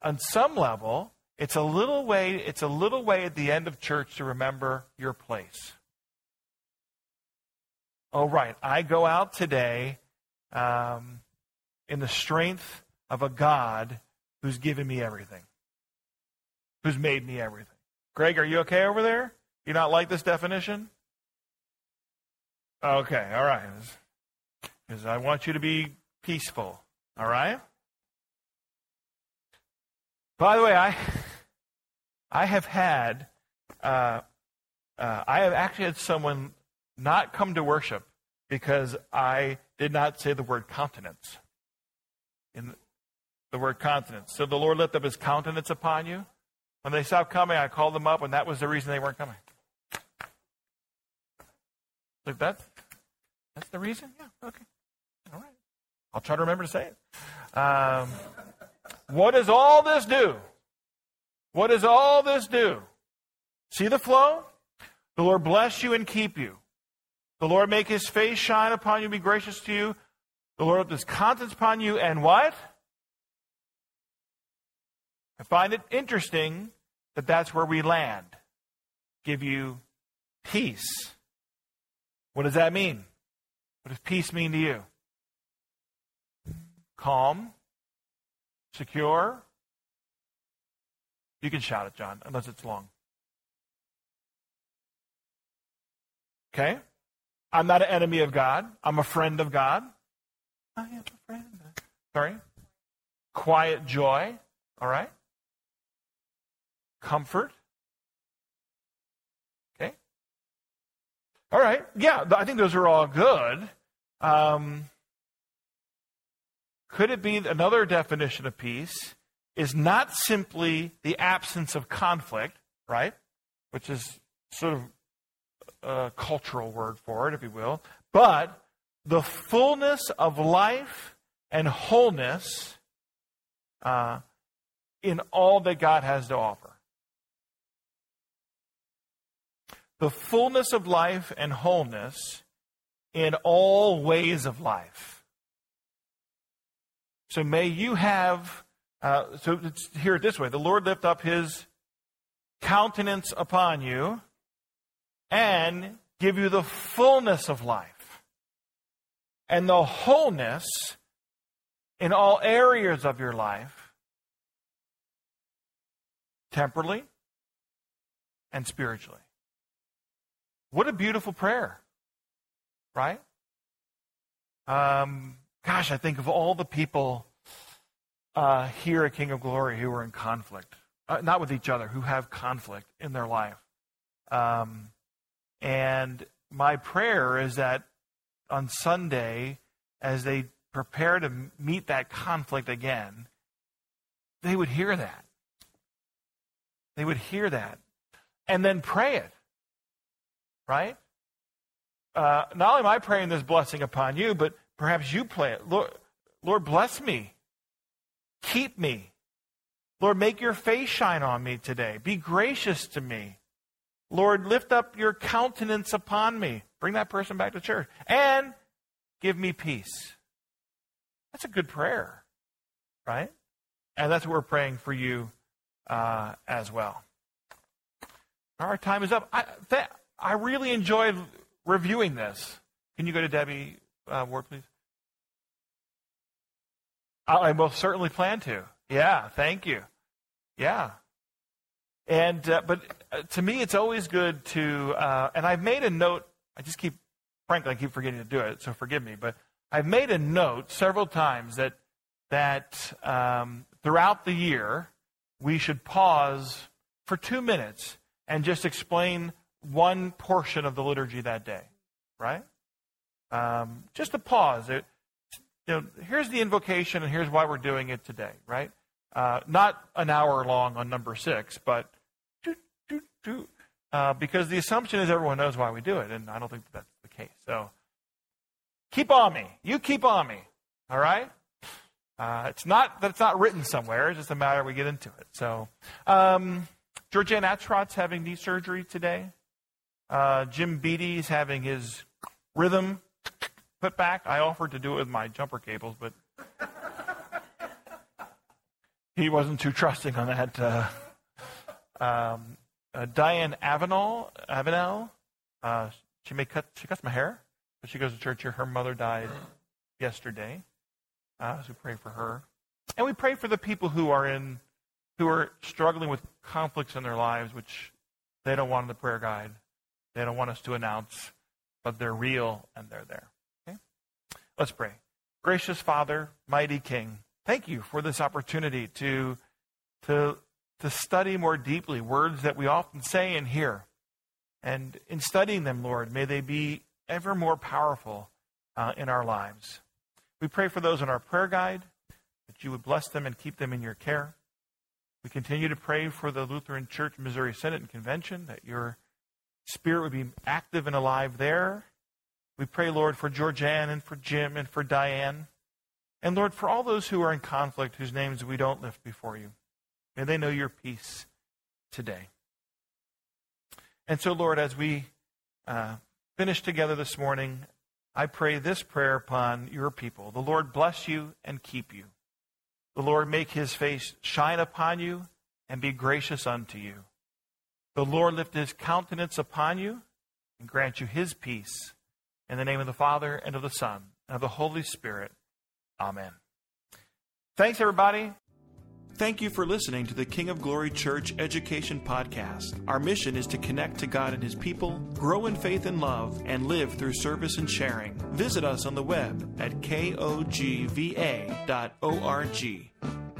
On some level, it's a little way, it's a little way at the end of church to remember your place. Oh, right. I go out today um, in the strength of a God who's given me everything, who's made me everything. Greg, are you okay over there? You not like this definition? Okay, all right. Because I want you to be peaceful, all right? By the way, I I have had uh, uh, I have actually had someone not come to worship because I did not say the word countenance. In the word countenance. So the Lord lifted up his countenance upon you. When they stopped coming, I called them up, and that was the reason they weren't coming. Like that? That's the reason? Yeah, okay. All right. I'll try to remember to say it. Um, what does all this do? What does all this do? See the flow? The Lord bless you and keep you. The Lord make his face shine upon you, be gracious to you. The Lord lift his countenance upon you, and what? I find it interesting that that's where we land. Give you peace. What does that mean? What does peace mean to you? Calm, secure. You can shout it, John, unless it's long. Okay? I'm not an enemy of God. I'm a friend of God. I am a friend. Sorry? Quiet joy. All right? Comfort. Okay? All right. Yeah, I think those are all good. Um, could it be another definition of peace is not simply the absence of conflict, right? Which is sort of a cultural word for it, if you will, but the fullness of life and wholeness uh, in all that God has to offer. The fullness of life and wholeness in all ways of life. So may you have, uh, so let's hear it this way the Lord lift up his countenance upon you and give you the fullness of life and the wholeness in all areas of your life, temporally and spiritually. What a beautiful prayer, right? Um, gosh, I think of all the people uh, here at King of Glory who are in conflict, uh, not with each other, who have conflict in their life. Um, and my prayer is that on Sunday, as they prepare to meet that conflict again, they would hear that. They would hear that. And then pray it. Right? Uh, not only am I praying this blessing upon you, but perhaps you pray it. Lord, Lord, bless me. Keep me. Lord, make your face shine on me today. Be gracious to me. Lord, lift up your countenance upon me. Bring that person back to church. And give me peace. That's a good prayer, right? And that's what we're praying for you uh, as well. Our time is up. I, I really enjoyed reviewing this. Can you go to Debbie uh, Ward, please? I, will certainly plan to. Yeah, thank you. Yeah, and uh, but uh, to me, it's always good to. Uh, and I've made a note. I just keep, frankly, I keep forgetting to do it. So forgive me. But I've made a note several times that that um, throughout the year we should pause for two minutes and just explain one portion of the liturgy that day. Right? Um, just a pause. It, you know, here's the invocation, and here's why we're doing it today. Right? Uh, not an hour long on number six, but uh, because the assumption is everyone knows why we do it, and I don't think that that's the case. So keep on me. You keep on me. All right? Uh, it's not that it's not written somewhere. It's just a matter we get into it. So, um, Georgianne Attrot's having knee surgery today. Uh, Jim Beatty's having his rhythm put back. I offered to do it with my jumper cables, but he wasn't too trusting on that. Uh, um, uh, Diane Avenel, Avenel, uh, she may cut she cuts my hair, but she goes to church here. Her mother died yesterday, uh, so we pray for her, and we pray for the people who are in who are struggling with conflicts in their lives, which they don't want in the prayer guide. They don't want us to announce, but they're real and they're there. Let's pray. Gracious Father, mighty King, thank you for this opportunity to to to study more deeply words that we often say and hear. And in studying them, Lord, may they be ever more powerful uh, in our lives. We pray for those in our prayer guide that you would bless them and keep them in your care. We continue to pray for the Lutheran Church Missouri Synod and Convention that your spirit would be active and alive there. We pray, Lord, for Georgianne and for Jim and for Diane. And Lord, for all those who are in conflict, whose names we don't lift before you, may they know your peace today. And so, Lord, as we uh, finish together this morning, I pray this prayer upon your people. The Lord bless you and keep you. The Lord make his face shine upon you and be gracious unto you. The Lord lift his countenance upon you and grant you his peace. In the name of the Father, and of the Son, and of the Holy Spirit. Amen. Thanks, everybody. Thank you for listening to the King of Glory Church Education Podcast. Our mission is to connect to God and His people, grow in faith and love, and live through service and sharing. Visit us on the web at kogva.org.